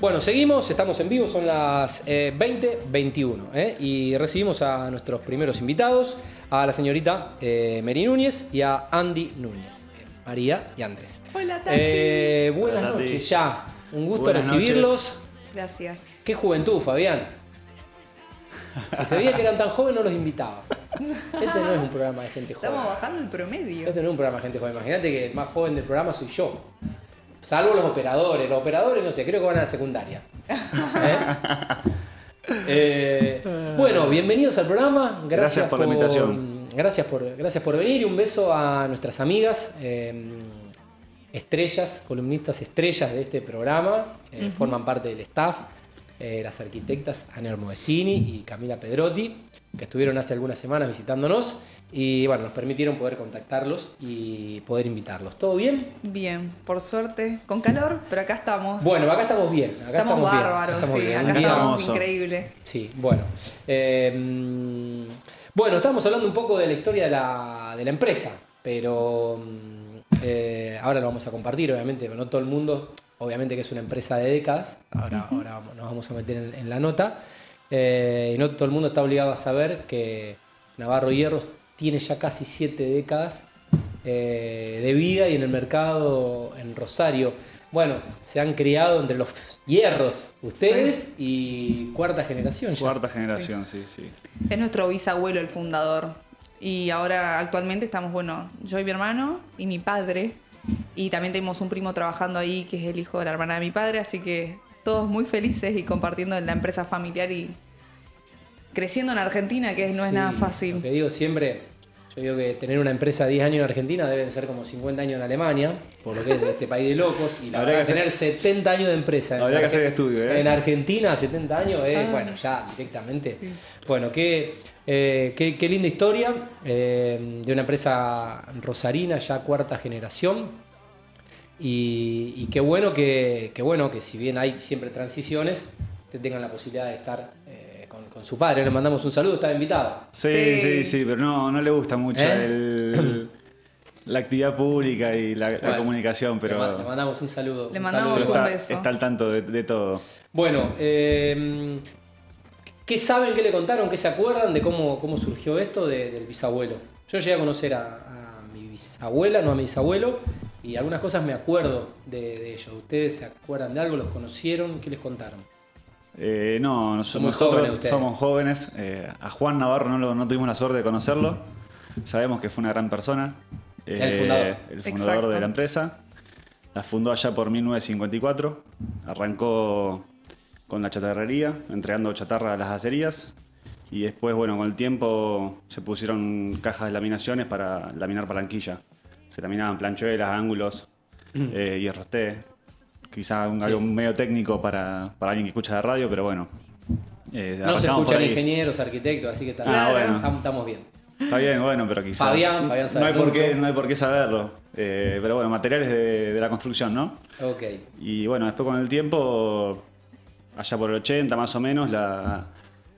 Bueno, seguimos, estamos en vivo, son las eh, 20.21 ¿eh? y recibimos a nuestros primeros invitados, a la señorita eh, Mary Núñez y a Andy Núñez, eh, María y Andrés. Hola, Tati. Eh, buenas Hola, noches, ya, un gusto Buenas recibirlos. Gracias. Qué juventud, Fabián. Si sabía que eran tan jóvenes no los invitaba. Este no es un programa de gente joven. Estamos bajando el promedio. Este no es un programa de gente joven. Imagínate que el más joven del programa soy yo. Salvo los operadores. Los operadores, no sé, creo que van a la secundaria. ¿Eh? Eh, bueno, bienvenidos al programa. Gracias, Gracias por la invitación. Gracias por, gracias por venir y un beso a nuestras amigas, eh, estrellas, columnistas estrellas de este programa. eh, Forman parte del staff. eh, las arquitectas Ana Modestini y Camila Pedrotti, que estuvieron hace algunas semanas visitándonos y bueno, nos permitieron poder contactarlos y poder invitarlos. ¿Todo bien? Bien, por suerte. Con calor, pero acá estamos. Bueno, acá estamos bien. Acá estamos, estamos, bien, bárbaros, acá estamos sí. bien. Acá estamos increíble. Sí, bueno. Eh, mm, bueno, estamos hablando un poco de la historia de la, de la empresa, pero mm, eh, ahora lo vamos a compartir, obviamente, no todo el mundo, obviamente que es una empresa de décadas, ahora, ahora vamos- nos vamos a meter en, en la nota, eh, y no todo el mundo está obligado a saber que Navarro Hierros tiene ya casi siete décadas eh, de vida y en el mercado en Rosario. Bueno, se han criado entre los hierros ustedes y cuarta generación ya. Cuarta generación, sí, sí. Es nuestro bisabuelo el fundador. Y ahora actualmente estamos, bueno, yo y mi hermano y mi padre. Y también tenemos un primo trabajando ahí que es el hijo de la hermana de mi padre. Así que todos muy felices y compartiendo en la empresa familiar y creciendo en Argentina, que no es nada Lo fácil. que digo siempre, yo digo que tener una empresa de 10 años en Argentina deben ser como 50 años en Alemania, por lo que es este país de locos. Y la Habría verdad, que tener 70 años de empresa. en Habría que Arge- hacer estudio, ¿eh? En Argentina, 70 años, es, Ah. bueno, ya directamente. Bueno, qué, eh, qué, qué linda historia eh, de una empresa rosarina, ya cuarta generación. Y, y qué bueno que, que bueno que si bien hay siempre transiciones, te tengan la posibilidad de estar eh, con, con su padre. Le mandamos un saludo, estaba invitado. Sí, Sí. sí, sí, pero no, no le gusta mucho ¿Eh? el- la actividad pública y la, comunicación, Le, ma- le pero, mandamos un saludo. Le un mandamos pero saludo. un está, beso. está al tanto de, de todo. Bueno, eh, ¿qué saben, qué le contaron, qué se acuerdan de cómo, cómo surgió esto de- del bisabuelo? Yo llegué a conocer a, a mi bisabuela, no a mi bisabuelo, y algunas cosas me acuerdo de, de ellos. ¿Ustedes se acuerdan de algo? ¿Los conocieron? ¿Qué les contaron? Eh, no, nos- jóvenes nosotros ustedes. somos jóvenes. eh, a Juan Navarro no, lo- no tuvimos la suerte de conocerlo. Sabemos que fue una gran persona. El eh, fundador. el fundador Exacto. de la empresa. La fundó allá por 1954. Arrancó con la chatarrería, entregando chatarra a las acerías. Y después, bueno, con el tiempo se pusieron cajas de laminaciones para laminar palanquilla. Se laminaban planchuelas, ángulos, eh, hierros T. Quizá un- Sí. algo medio técnico para, para alguien que escucha de radio, pero bueno. eh, No se escuchan ingenieros, arquitectos, así que está- Ah, bueno. estamos, bien. Está bien, bueno, pero quizá. Fabián, Fabián sabe no, hay por qué, no hay por qué saberlo. Eh, pero bueno, materiales de, de la construcción, ¿no? Ok. Y bueno, después con el tiempo, allá por el 80 más o menos, la,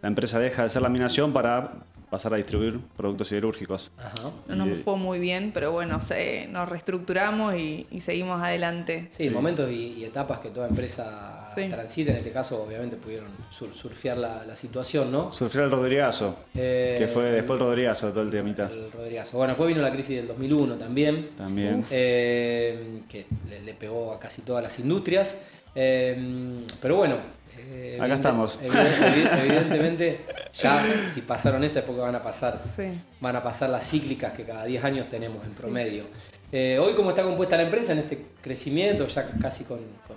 la empresa deja de hacer laminación para pasar a distribuir productos siderúrgicos. Ajá. No nos fue muy bien, pero bueno, se- nos reestructuramos y, y seguimos adelante. Sí, Sí. momentos y, y etapas que toda empresa Sí. transita. En este caso, obviamente, pudieron sur- surfear la, la situación, ¿no? Surfear el Rodrigazo, Eh, que fue después el Rodrigazo todo el temita. El Rodrigazo. Bueno, después vino la crisis del 2001 también, También. Eh, que le, le pegó a casi todas las industrias. Eh, pero bueno. Eh, Acá evidente- estamos. evidente- evidentemente, ya si pasaron esa época van a pasar. Sí. Van a pasar las cíclicas que cada 10 años tenemos en promedio. Eh, hoy, ¿cómo está compuesta la empresa en este crecimiento, ya casi con, con-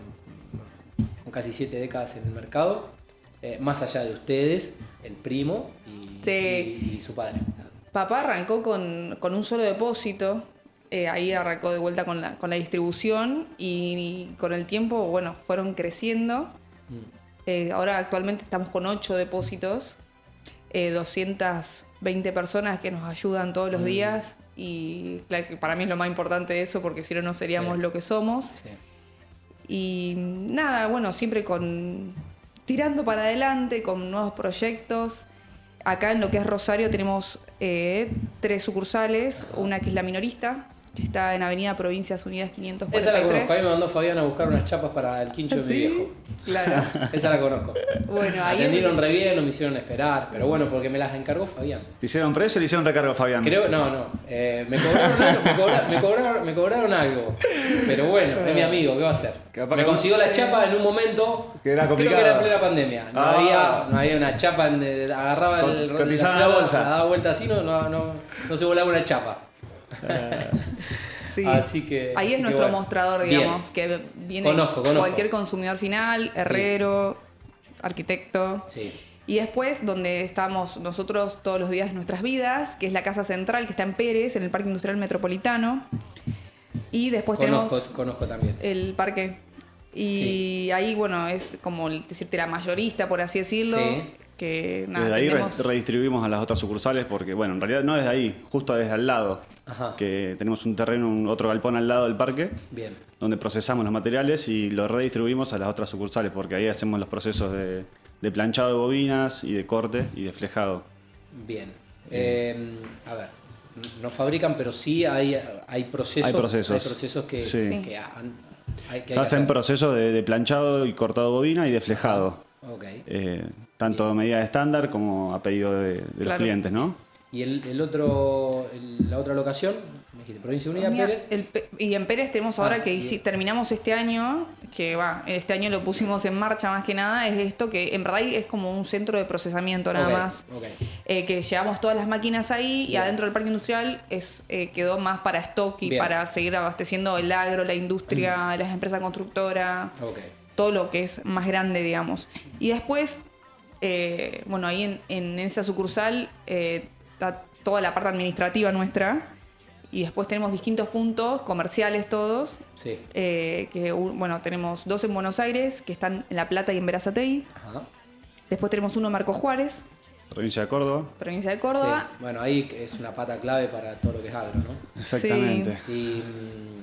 con casi 7 décadas en el mercado? Eh, más allá de ustedes, el primo y, Sí. y su padre. Papá arrancó con, con un solo depósito, eh, ahí arrancó de vuelta con la, con la distribución y, con el tiempo, bueno, fueron creciendo. Eh, ahora actualmente estamos con ocho depósitos, eh, 220 personas que nos ayudan todos los días y claro que para mí es lo más importante de eso porque si no no seríamos Sí. lo que somos. Sí. Y nada, bueno, siempre con tirando para adelante, con nuevos proyectos. Acá en lo que es Rosario tenemos eh, tres sucursales, una que es la minorista, Está en Avenida Provincias Unidas Esa la 543. conozco. A mí me mandó Fabián a buscar unas chapas para el quincho de mi ¿Sí? viejo. Claro. Esa la conozco. Bueno, Me ahí atendieron re bien, no me hicieron esperar. Pero bueno, porque me las encargó Fabián. ¿Te hicieron precio o le hicieron recargo, Fabián? Creo, no, no. eh, me, cobraron algo, me, cobra- me cobraron, me cobraron algo. Pero bueno, es mi amigo, ¿qué va a hacer? Capaz Me consiguió la chapa en un momento. Que era Creo que complicado. era en plena pandemia. No, Ah. había, no había una chapa, en, agarraba Cot- el, cotizaba ciudad, la bolsa. la daba vuelta así, no, no, no, no se volaba una chapa. Sí. Así que- Ahí así es que nuestro bueno. mostrador, Bien. digamos, que viene Conozco, conozco. cualquier consumidor final, herrero, arquitecto. Sí. Y después, donde estamos nosotros todos los días de nuestras vidas, que es la Casa Central, que está en Pérez, en el Parque Industrial Metropolitano. Y después Conozco, tenemos conozco también. el parque. Y ahí, bueno, es como decirte la mayorista, por así decirlo. Sí. Que nada, Desde ahí redistribuimos a las otras sucursales porque, bueno, en realidad no desde ahí, justo desde al lado. Ajá. Que tenemos un terreno, un otro galpón al lado del parque, Bien. donde procesamos los materiales y los redistribuimos a las otras sucursales porque ahí hacemos los procesos de, de planchado de bobinas y de corte y de flejado. Bien. Eh, a ver, no fabrican, pero sí hay, hay procesos. Hay procesos. hay procesos que, Sí. que han- hay, que Se hay que hacen hacer. procesos de, de planchado y cortado de bobina y de flejado. Ok. Eh, tanto a medida estándar como a pedido de, de los clientes, ¿no? Y el, el otro, el- la otra locación, me dijiste, Provincia Unida, Mira, Pérez. el y en Pérez tenemos ahora Ah, que hici- terminamos este año, que va, este año lo pusimos en marcha más que nada, es esto que en verdad es como un centro de procesamiento nada más. ok. Eh, que llevamos todas las máquinas ahí y adentro del parque industrial es, eh, quedó más para stock y Bien. para seguir abasteciendo el agro, la industria, las empresas constructoras, Ok. Todo lo que es más grande, digamos. Y después, eh, bueno, ahí en, en esa sucursal eh, está toda la parte administrativa nuestra. Y después tenemos distintos puntos comerciales todos. Sí. eh, que bueno, tenemos dos en Buenos Aires, que están en La Plata y en Verazatei. Ajá. Después tenemos uno en Marco Juárez, Provincia de Córdoba. provincia de Sí. Córdoba. Bueno, ahí es una pata clave para todo lo que es agro, ¿no? Exactamente. Y,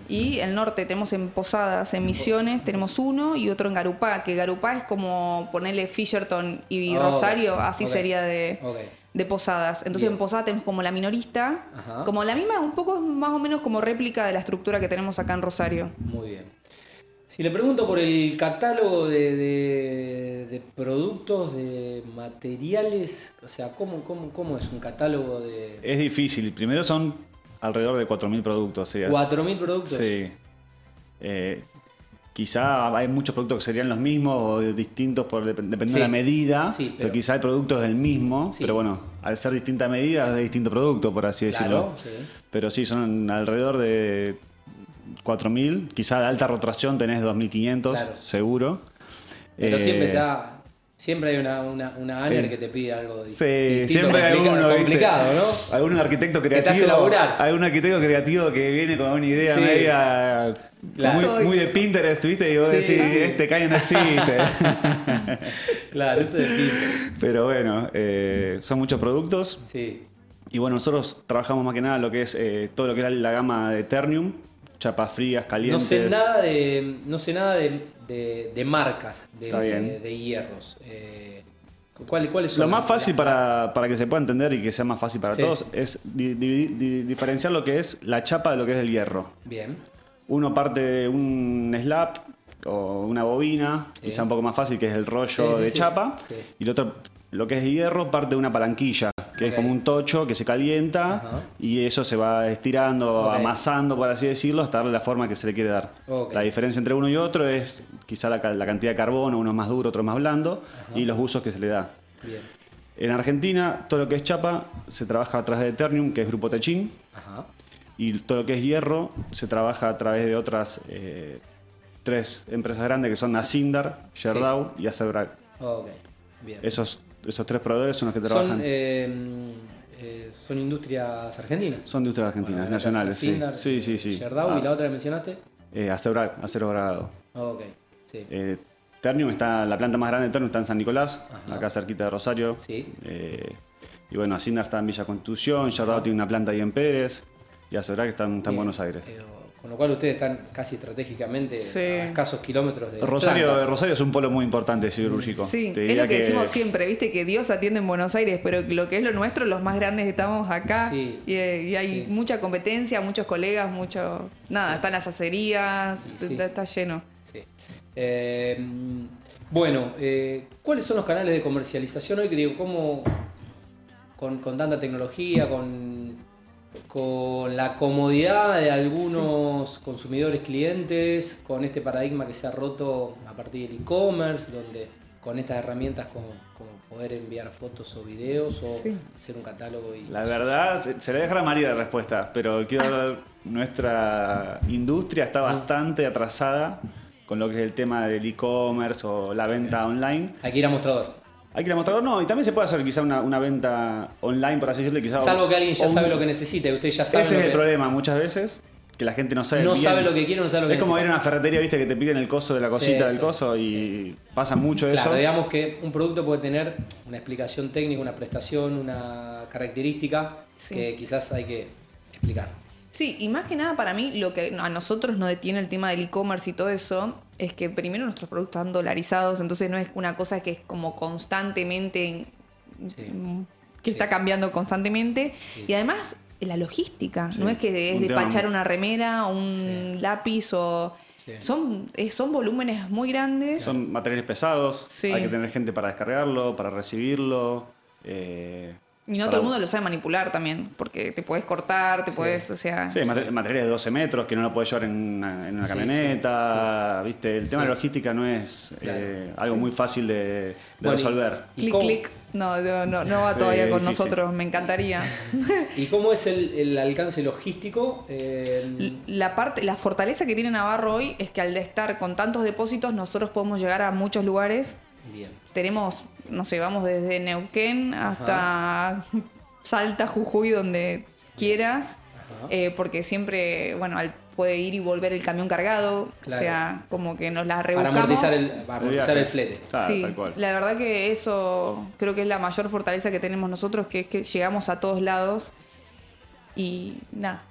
Y el norte tenemos en Posadas, en Misiones, tenemos uno y otro en Garupá, que Garupá es como ponerle Fisherton y Oh, Rosario, así sería de, de Posadas. Entonces Bien. en Posadas tenemos como la minorista, Ajá. como la misma, un poco más o menos como réplica de la estructura que tenemos acá en Rosario. Muy bien. Si le pregunto por el catálogo de, de- de productos, de materiales, o sea, ¿cómo, cómo, cómo es un catálogo de Es difícil. Primero son alrededor de 4.000 productos. es- 4.000 productos? Sí. Eh, quizá hay muchos productos que serían los mismos o distintos por, dep- dependiendo Sí. de la medida, Sí, pero... pero- quizá hay productos del mismo, Sí. pero bueno, al ser distinta medida es de distinto producto, por así Claro, decirlo. sí. Pero sí, son alrededor de 4.000, quizá de alta rotación tenés 2.500, Claro. seguro. Pero Eh, siempre está. Siempre hay una, una, una ANER Sí. que te pide algo Sí, distinto, siempre hay uno ¿viste? complicado, ¿no? Algún arquitecto te hace creativo. laburar. Algún arquitecto creativo que viene con una idea Sí. media. Claro. Muy, muy de Pinterest, ¿viste? Y vos Sí, decís, sí. este caño no existe. Claro, eso es Pinterest. Pero bueno, eh, son muchos productos. Sí. Y bueno, nosotros trabajamos más que nada lo que es eh, todo lo que era la gama de Ternium, chapas frías, No calientes. sé nada de. No sé nada de, de- de marcas de, hierros. Eh, ¿cuál- ¿Cuáles son? Lo más fácil para, para que se pueda entender y que sea más fácil para Sí. todos es di- di- di- diferenciar lo que es la chapa de lo que es el hierro. Bien. Uno parte de un slab o una bobina, Sí. quizá un poco más fácil, que es el rollo Sí, de chapa. Y el otro, lo que es hierro, parte de una palanquilla, que es como un tocho que se calienta Ajá. y eso se va estirando, amasando, por así decirlo, hasta darle la forma que se le quiere dar. La diferencia entre uno y otro es quizá la, ca- la cantidad de carbono, uno es más duro, otro es más blando, y los usos que se le da. Bien. En Argentina, todo lo que es chapa se trabaja a través de Ternium, que es Grupo Techín, Ajá. y todo lo que es hierro se trabaja a través de otras eh, tres empresas grandes que son Asindar, Gerdau y Acebrac. Bien. Esos, esos tres proveedores son los que son, trabajan. eh, eh, son industrias argentinas. son industrias argentinas, Bueno, nacionales. Sí, Sindar, sí, sí. sí. Gerdau Ah, y la otra que mencionaste. eh, Acebrac, acero grado. Ok. Sí. Eh, Ternium está, la planta más grande de Ternium está en San Nicolás, Ajá. acá cerquita de Rosario. Sí. Eh, y bueno, Asindar está en Villa Constitución, Gerdau tiene una planta ahí en Pérez, y Acebrac está, en- está en Bien. Buenos Aires. Con lo cual ustedes están casi estratégicamente Sí. a escasos kilómetros de Rosario, plantas. Rosario es un polo muy importante siderúrgico. Sí, Te es lo que, decimos siempre, viste que Dios atiende en Buenos Aires, pero lo que es lo nuestro, los más grandes estamos acá Sí, y, eh, y hay sí. mucha competencia, muchos colegas, mucho... Nada, están las acerías, está, está lleno. Sí. Eh, bueno, eh, ¿cuáles son los canales de comercialización hoy? Que digo, ¿cómo con, con tanta tecnología, con, con la comodidad de algunos consumidores clientes, con este paradigma que se ha roto a partir del e-commerce, donde con estas herramientas como, como poder enviar fotos o videos o Sí. hacer un catálogo y La verdad, se, se le dejará a María la respuesta, pero quiero hablar, nuestra industria está bastante atrasada con lo que es el tema del e-commerce o la venta online. hay que ir a mostrador. Hay que demostrar, no, y también se puede hacer quizá una, una venta online, por así decirlo, quizá. Salvo que alguien ya sabe lo que necesita y usted ya sabe Ese lo es el que- problema muchas veces, que la gente no sabe No bien. sabe lo que quiere, no sabe lo que Es como ir a una ferretería, viste, que te piden el coso de la cosita Sí, del sí, coso y pasa mucho Claro, eso. digamos que un producto puede tener una explicación técnica, una prestación, una característica Sí. que quizás hay que explicar. Sí, y más que nada para mí lo que a nosotros nos detiene el tema del e-commerce y todo eso es que primero nuestros productos están dolarizados, entonces no es una cosa que es como constantemente Sí. que Sí. está cambiando constantemente Sí. y además la logística, Sí, no es que es un despachar una remera, un Sí. lápiz o Sí. son eh, son volúmenes muy grandes. Son materiales pesados, Sí. hay que tener gente para descargarlo, para recibirlo. eh, y no todo el mundo lo sabe manipular también, porque te puedes cortar, te Sí. puedes, o sea, Sí, mater- materiales de 12 metros que no lo puedes llevar en una, en una Sí, camioneta, ¿viste? El tema Sí. de logística no es Claro. eh, algo muy fácil de, de Bueno, y- resolver. ¿Y clic clic. No, no, no, no va Sí, todavía con difícil. nosotros, me encantaría. ¿Y cómo es el, el alcance logístico? Eh, La parte, la fortaleza que tiene Navarro hoy es que al de estar con tantos depósitos, nosotros podemos llegar a muchos lugares. bien. Tenemos, no sé, vamos desde Neuquén hasta Salta, Jujuy, donde quieras. Ajá. eh, porque siempre, bueno, al- puede ir y volver el camión cargado. Claro. O sea, como que nos las Para rebuscamos. amortizar el, para amortizar el flete. Claro, sí, tal cual. la verdad que eso creo que es la mayor fortaleza que tenemos nosotros, que es que llegamos a todos lados y nada.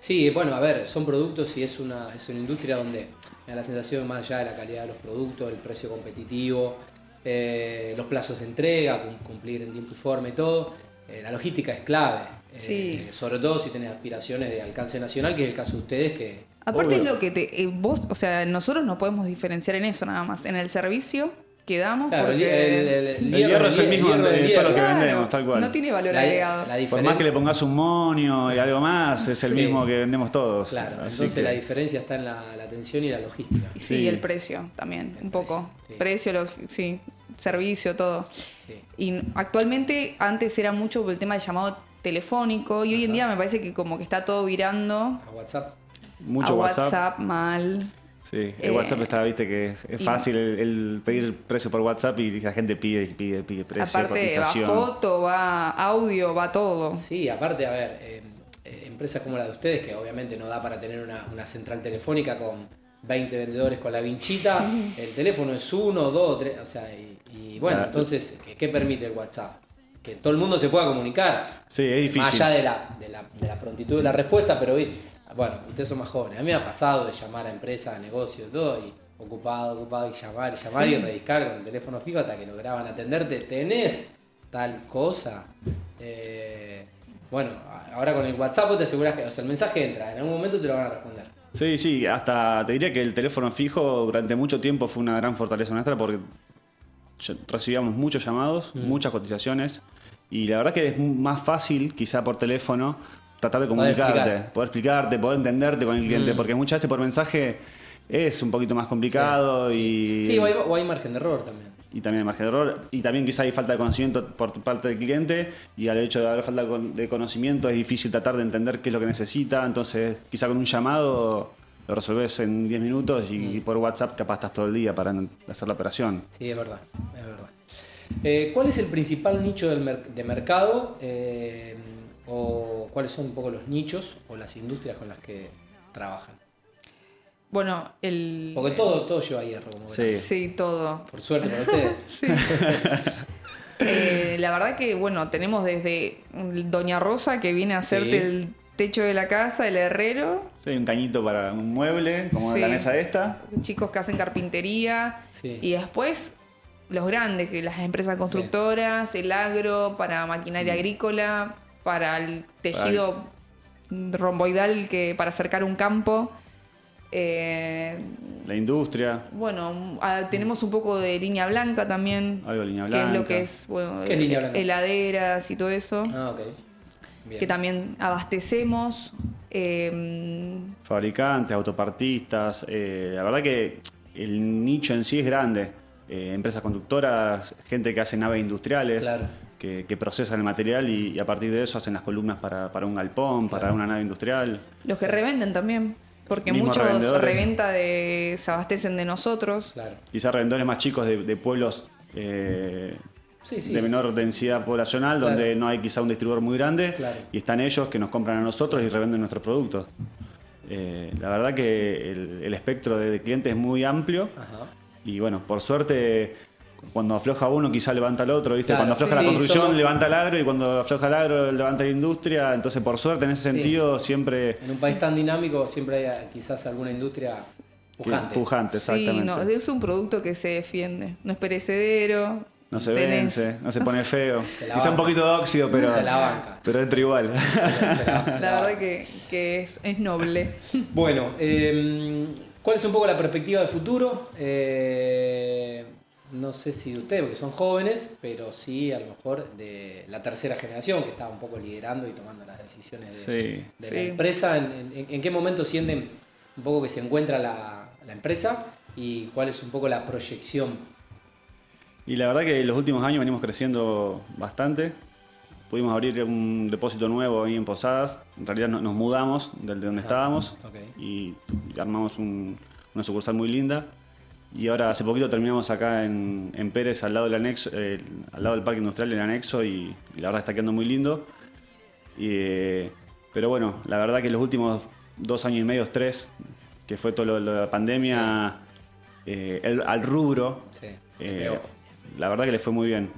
Sí, bueno, a ver, son productos y es una, es una industria donde me da la sensación más allá de la calidad de los productos, el precio competitivo, eh, los plazos de entrega, cum- cumplir en tiempo y forma y todo, eh, la logística es clave. eh, Sí. sobre todo si tenés aspiraciones de alcance nacional, que es el caso de ustedes que... Aparte Obvio. es lo que te, eh, vos, o sea, nosotros nos podemos diferenciar en eso nada más, en el servicio que damos Claro, el, porque el- el- El hierro es el mismo hierro de todo lo que. Claro, vendemos, tal cual. no tiene valor La- agregado. la Por más que le pongas un monio y algo más, es el Sí. mismo que vendemos todos. Claro, Así entonces que- la diferencia está en la, la atención y la logística. sí, sí. el precio también, El un poco. precio, sí. Precio, los, sí, servicio, todo. Sí. Y actualmente, antes era mucho por el tema del llamado telefónico y hoy en día me parece que como que está todo virando A WhatsApp. Mucho a WhatsApp. WhatsApp, mal. Sí, el Eh, WhatsApp está, viste, que es fácil el, el pedir precio por WhatsApp y la gente pide y pide, pide precio, Aparte va foto, va audio, va todo. Sí, aparte, a ver, eh, eh, empresas como la de ustedes, que obviamente no da para tener una, una central telefónica con 20 vendedores con la vinchita, el teléfono es uno, dos, tres, o sea, y, y bueno, Claro. entonces, ¿qué, qué permite el WhatsApp? Que todo el mundo se pueda comunicar, Sí, es difícil. más allá de la, de, la, de la prontitud de la respuesta, pero bueno, ustedes son más jóvenes, a mí me ha pasado de llamar a empresas, a negocios, todo, y ocupado, ocupado, y llamar, y llamar, Sí. y rediscar con el teléfono fijo hasta que lograban atenderte, tenés tal cosa. Eh, bueno, ahora con el WhatsApp te aseguras que, o sea, el mensaje entra, en algún momento te lo van a responder. Sí, sí, hasta te diría que el teléfono fijo durante mucho tiempo fue una gran fortaleza nuestra porque recibíamos muchos llamados, Mm. muchas cotizaciones y la verdad que es más fácil quizá por teléfono tratar de Poder comunicarte, explicar. poder explicarte, poder entenderte con el cliente Mm. porque muchas veces por mensaje es un poquito más complicado y... Sí, o hay, o hay margen de error también. y también el margen de error. Y también quizá hay falta de conocimiento por parte del cliente y al hecho de haber falta de conocimiento es difícil tratar de entender qué es lo que necesita. Entonces quizá con un llamado lo resolves en 10 minutos y por WhatsApp capaz estás todo el día para hacer la operación. Sí, es verdad, es verdad. Eh, ¿Cuál es el principal nicho del mer- de mercado? eh, ¿O cuáles son un poco los nichos o las industrias con las que trabajan? Bueno, el... Porque todo, todo lleva hierro, como Sí. Sí, todo. Por suerte para ustedes. Sí. Eh, la verdad que, bueno, tenemos desde Doña Rosa que viene a hacerte Sí. el techo de la casa, el herrero, Sí, un cañito para un mueble, como Sí. la mesa esta. chicos que hacen carpintería Sí. y después los grandes, que las empresas constructoras, el agro, para Mm. maquinaria agrícola, para el tejido romboidal que para acercar un campo. Eh, La industria, bueno, ah, tenemos un poco de línea blanca también, algo de línea que blanca. es lo que es, bueno, ¿Qué es línea blanca? heladeras y todo eso, Ah, ok. Bien. que también abastecemos. eh, Fabricantes, autopartistas. eh, la verdad que el nicho en sí es grande. Eh, empresas conductoras, gente que hace naves industriales, Claro. Que, que procesan el material y, y a partir de eso hacen las columnas para, para un galpón, para Claro. una nave industrial. los que revenden también, porque muchos reventa de, se abastecen de nosotros. Claro. Quizás revendedores más chicos de, de pueblos eh, Sí, sí. de menor densidad poblacional, Claro. donde no hay quizá un distribuidor muy grande, Claro. y están ellos que nos compran a nosotros y revenden nuestros productos. Eh, la verdad que el, el espectro de, de clientes es muy amplio Ajá. y bueno, por suerte cuando afloja uno quizá levanta el otro, ¿viste? Claro, cuando afloja sí, la sí, construcción levanta el agro y cuando afloja el agro levanta la industria, entonces por suerte en ese Sí. sentido siempre En un país tan dinámico siempre hay quizás alguna industria pujante. pujante, Sí, exactamente. no, es un producto que se defiende, no es perecedero. No se tenés- vence, no se pone feo. Se la Quizá un poquito de óxido, pero, Se la banca. pero entra igual. Se la- se La la verdad que, que es, es noble. Bueno, eh, ¿cuál es un poco la perspectiva de futuro? Eh, no sé si de ustedes, porque son jóvenes, pero sí a lo mejor de la tercera generación que estaba un poco liderando y tomando las decisiones de, Sí. de Sí. la empresa. ¿En, en- en qué momento sienten un poco que se encuentra la, la empresa y cuál es un poco la proyección? Y la verdad que en los últimos años venimos creciendo bastante. Pudimos abrir un depósito nuevo ahí en Posadas. En realidad no- nos mudamos del de donde Ajá, estábamos y armamos un- una sucursal muy linda. Y ahora hace poquito terminamos acá en, en Pérez, al lado del anexo, eh, al lado del parque industrial, el anexo, y, y la verdad está quedando muy lindo. Y, eh, pero bueno, la verdad que los últimos dos años y medio, tres, que fue todo lo, lo de la pandemia, eh, el- al rubro, Sí, la verdad que le fue muy bien.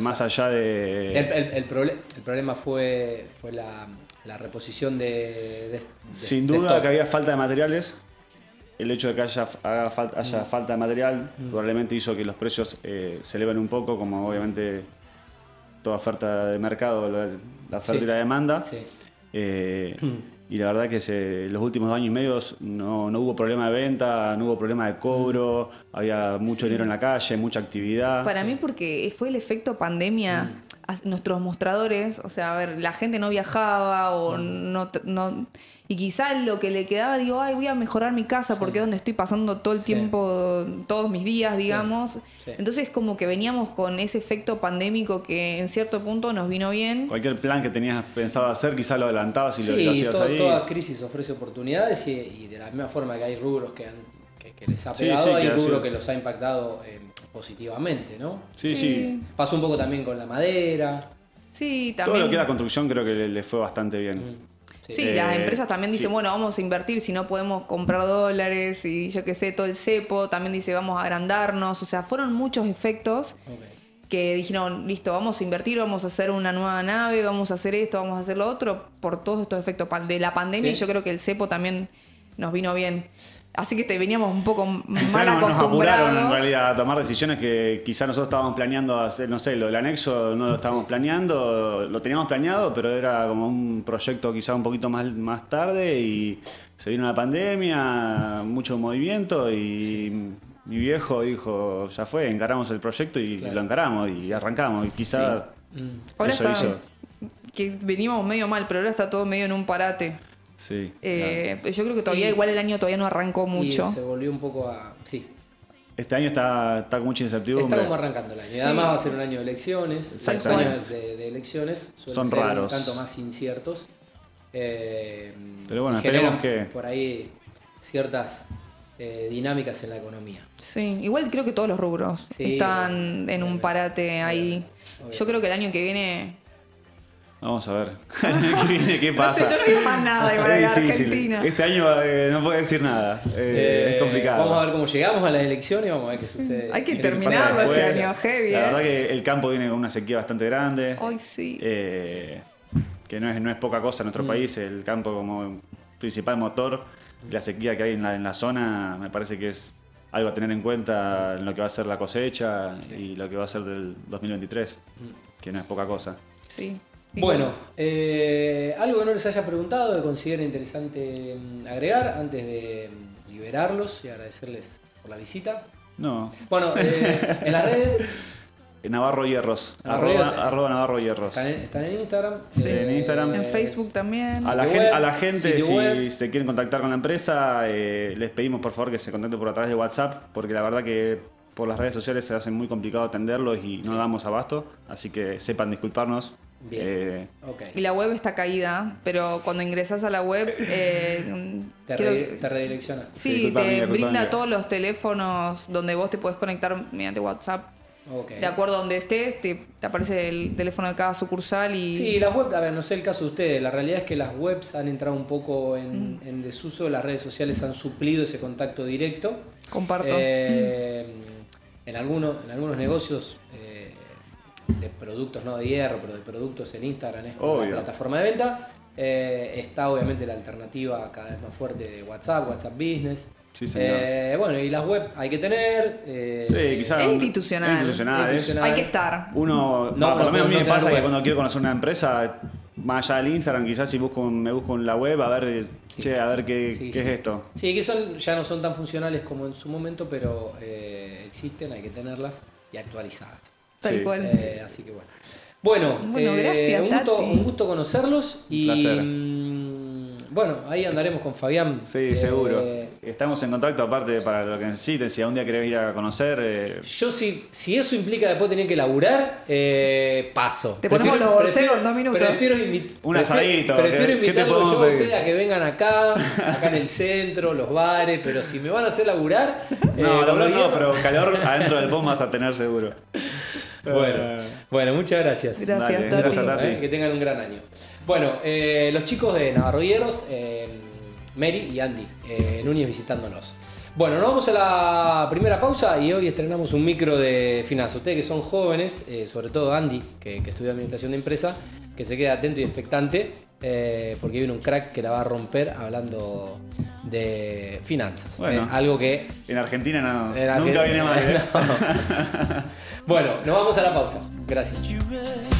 Más sea, allá de... El, el- el proble- el problema fue, fue la, la reposición de, de- de- sin de duda stock. que había falta de materiales. El hecho de que haya, haga fal- haya Mm. falta de material probablemente hizo que los precios eh, se eleven un poco, como obviamente toda oferta de mercado, la, la oferta Sí. y la demanda. Sí. Eh, y la verdad que se, los últimos dos años y medio no, no hubo problema de venta, no hubo problema de cobro, había mucho dinero en la calle, mucha actividad. Para mí porque fue el efecto pandemia. Nuestros mostradores, o sea, a ver, la gente no viajaba o no, no... Y quizá lo que le quedaba, digo, ay, voy a mejorar mi casa porque es donde estoy pasando todo el Sí. tiempo, todos mis días, digamos. Sí. Entonces como que veníamos con ese efecto pandémico que en cierto punto nos vino bien. Cualquier plan que tenías pensado hacer, quizás lo adelantabas y lo, hacías todo- ahí. toda crisis ofrece oportunidades y, y de la misma forma que hay rubros que, han- que, les ha Sí, pegado, sí, hay que los ha impactado eh, positivamente, ¿no? Sí, sí. Pasó un poco también con la madera. Sí, Todo también. lo que era construcción creo que le, le fue bastante bien. Sí, Eh, las empresas también dicen, sí. bueno, vamos a invertir si no podemos comprar dólares y yo qué sé, todo el cepo, también dice, vamos a agrandarnos, o sea, fueron muchos efectos que dijeron, listo, vamos a invertir, vamos a hacer una nueva nave, vamos a hacer esto, vamos a hacer lo otro, por todos estos efectos de la pandemia Sí. y yo creo que el cepo también nos vino bien. Así que te veníamos un poco mal no- nos acostumbrados. apuraron en realidad a tomar decisiones que quizá nosotros estábamos planeando hacer, no sé, lo del anexo no lo estábamos planeando, lo teníamos planeado, pero era como un proyecto quizá un poquito más, más tarde y se vino la pandemia, mucho movimiento y mi viejo dijo, ya fue, encaramos el proyecto y Claro. lo encaramos y arrancamos y quizá Mm. Ahora eso está, hizo. que veníamos medio mal, pero ahora está todo medio en un parate. Sí. Eh, Yo creo que todavía Y- igual el año todavía no arrancó mucho. Y se volvió un poco a. Sí. Este año está, está con mucha incertidumbre. Está como arrancando el año. Sí. además va a ser un año de elecciones. Exacto. Los años de, de elecciones suelen Son ser raros. un tanto más inciertos. Eh, Pero bueno, esperemos que- Por ahí ciertas eh, dinámicas en la economía. Sí, igual creo que todos los rubros Sí, están en un parate ahí. obviamente. Yo creo que el año que viene. Vamos a ver. ¿Qué, viene? ¿Qué pasa? No sé, yo no digo más nada igual Es de difícil. Argentina. Este año eh, no puedo decir nada. Eh, Eh, es complicado. Vamos a ver cómo llegamos a las elecciones y vamos a ver qué sucede. Hay que terminarlo este año, heavy. La ¿eh? verdad que el campo viene con una sequía bastante grande. Hoy sí. Eh, que no es, no es poca cosa en nuestro país, el campo como principal motor, la sequía que hay en la, en la zona, me parece que es algo a tener en cuenta en lo que va a ser la cosecha y lo que va a ser del 2023, que no es poca cosa. Sí. Bueno, eh, algo que no les haya preguntado, que considera interesante mm, agregar antes de mm, liberarlos y agradecerles por la visita. No, Bueno, eh, en las redes Navarro Hierros, Arroba- arroba, arroba Navarro Hierros. están en, están en Instagram. Sí, en Instagram. En Facebook también. A la, Sitio gen- web, a la gente, si web. se quieren contactar con la empresa, eh, les pedimos por favor que se contacten por a través de WhatsApp, porque la verdad que por las redes sociales se hace muy complicado atenderlos y no damos abasto, así que sepan disculparnos. Bien. Eh. Y la web está caída, pero cuando ingresas a la web, eh, Te, creo re- que- te redirecciona. sí, te brinda todos los teléfonos donde vos te podés conectar mediante WhatsApp. De acuerdo a donde estés, te, te aparece el teléfono de cada sucursal y Sí, las webs, a ver, no sé el caso de ustedes, la realidad es que las webs han entrado un poco en, Mm. en desuso, las redes sociales han suplido ese contacto directo. comparto. Eh, en, algunos, en algunos negocios eh, de productos, no de hierro, pero de productos en Instagram es como la Obvio. plataforma de venta. Eh, está obviamente la alternativa cada vez más fuerte de WhatsApp, WhatsApp Business. Sí, señor. Eh, bueno, y las web hay que tener. eh, sí, quizás. Es institucional. es institucional, es- Institucional. Hay que estar. Uno, No, va, por lo menos a mí me pasa que cuando quiero conocer una empresa, más allá del Instagram, quizás si busco me busco en la web a ver, che, a ver qué, Sí, qué sí. es esto. Sí, que son, ya no son tan funcionales como en su momento, pero eh, existen, hay que tenerlas y actualizadas. Tal Sí. cual. Eh, así que bueno. Bueno, Bueno, eh, gracias, un, gusto, Tati. un gusto conocerlos y Placer. mm, bueno, ahí andaremos con Fabián. Sí, Eh, seguro. Estamos en contacto aparte para lo que necesiten. Si algún día querés ir a conocer, eh, Yo si, si eso implica después tener que laburar, eh, paso. Te ponemos los borseos en dos minutos. Prefiero, invi- Un prefiero- asadito, Prefiero ¿qué- qué te invitarlos yo a ustedes a que vengan acá, acá en el centro, los bares, pero si me van a hacer laburar... eh, no, los no, pero calor adentro del POM vas a tener seguro. Bueno, bueno, muchas gracias. Gracias, Dale, gracias. Eh, que tengan un gran año. Bueno, eh, los chicos de Navarro Hierros, eh, Mary y Andy, eh, Núñez visitándonos. Bueno, nos vamos a la primera pausa y hoy estrenamos un micro de finanzas. Ustedes que son jóvenes, eh, sobre todo Andy, que, que estudia administración de empresa, que se quede atento y expectante, eh, porque viene un crack que la va a romper hablando de finanzas. Bueno. Eh, algo que En Argentina no, nunca viene mal. ¿eh? No. Bueno, nos vamos a la pausa. Gracias.